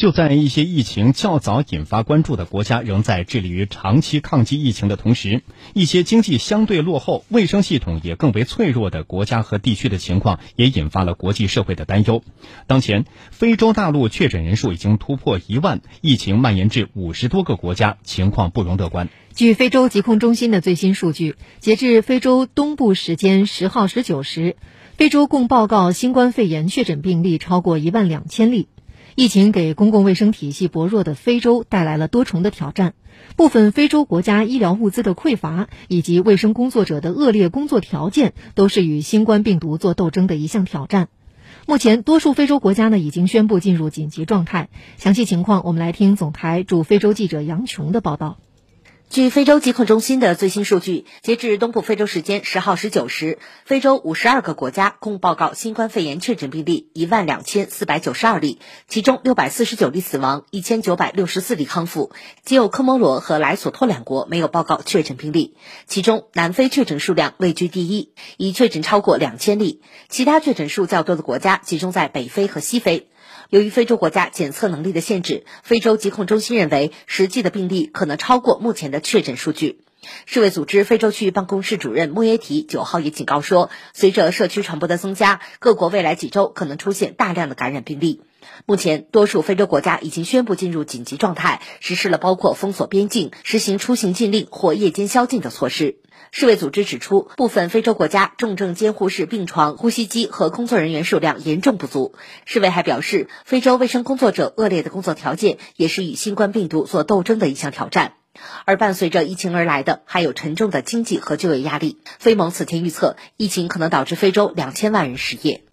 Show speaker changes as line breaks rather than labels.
就在一些疫情较早引发关注的国家仍在致力于长期抗击疫情的同时，一些经济相对落后、卫生系统也更为脆弱的国家和地区的情况也引发了国际社会的担忧。当前，非洲大陆确诊人数已经突破一万，疫情蔓延至五十多个国家，情况不容乐观。
据非洲疾控中心的最新数据，截至非洲东部时间十号十九时，非洲共报告新冠肺炎确诊病例超过一万两千例。疫情给公共卫生体系薄弱的非洲带来了多重的挑战，部分非洲国家医疗物资的匮乏以及卫生工作者的恶劣工作条件，都是与新冠病毒做斗争的一项挑战。目前，多数非洲国家呢已经宣布进入紧急状态。详细情况，我们来听总台驻非洲记者杨琼的报道。
据非洲疾控中心的最新数据，截至东部非洲时间十号十九时，非洲五十二个国家共报告新冠肺炎确诊病例一万两千四百九十二例，其中六百四十九例死亡，一千九百六十四例康复。仅有科摩罗和莱索托两国没有报告确诊病例，其中南非确诊数量位居第一，已确诊超过两千例。其他确诊数较多的国家集中在北非和西非。由于非洲国家检测能力的限制，非洲疾控中心认为实际的病例可能超过目前的确诊数据。世卫组织非洲区域办公室主任穆耶提九号也警告说，随着社区传播的增加，各国未来几周可能出现大量的感染病例。目前，多数非洲国家已经宣布进入紧急状态，实施了包括封锁边境、实行出行禁令或夜间宵禁的措施。世卫组织指出，部分非洲国家重症监护室病床、呼吸机和工作人员数量严重不足。世卫还表示，非洲卫生工作者恶劣的工作条件也是与新冠病毒做斗争的一项挑战。而伴随着疫情而来的，还有沉重的经济和就业压力。非盟此前预测，疫情可能导致非洲两千万人失业。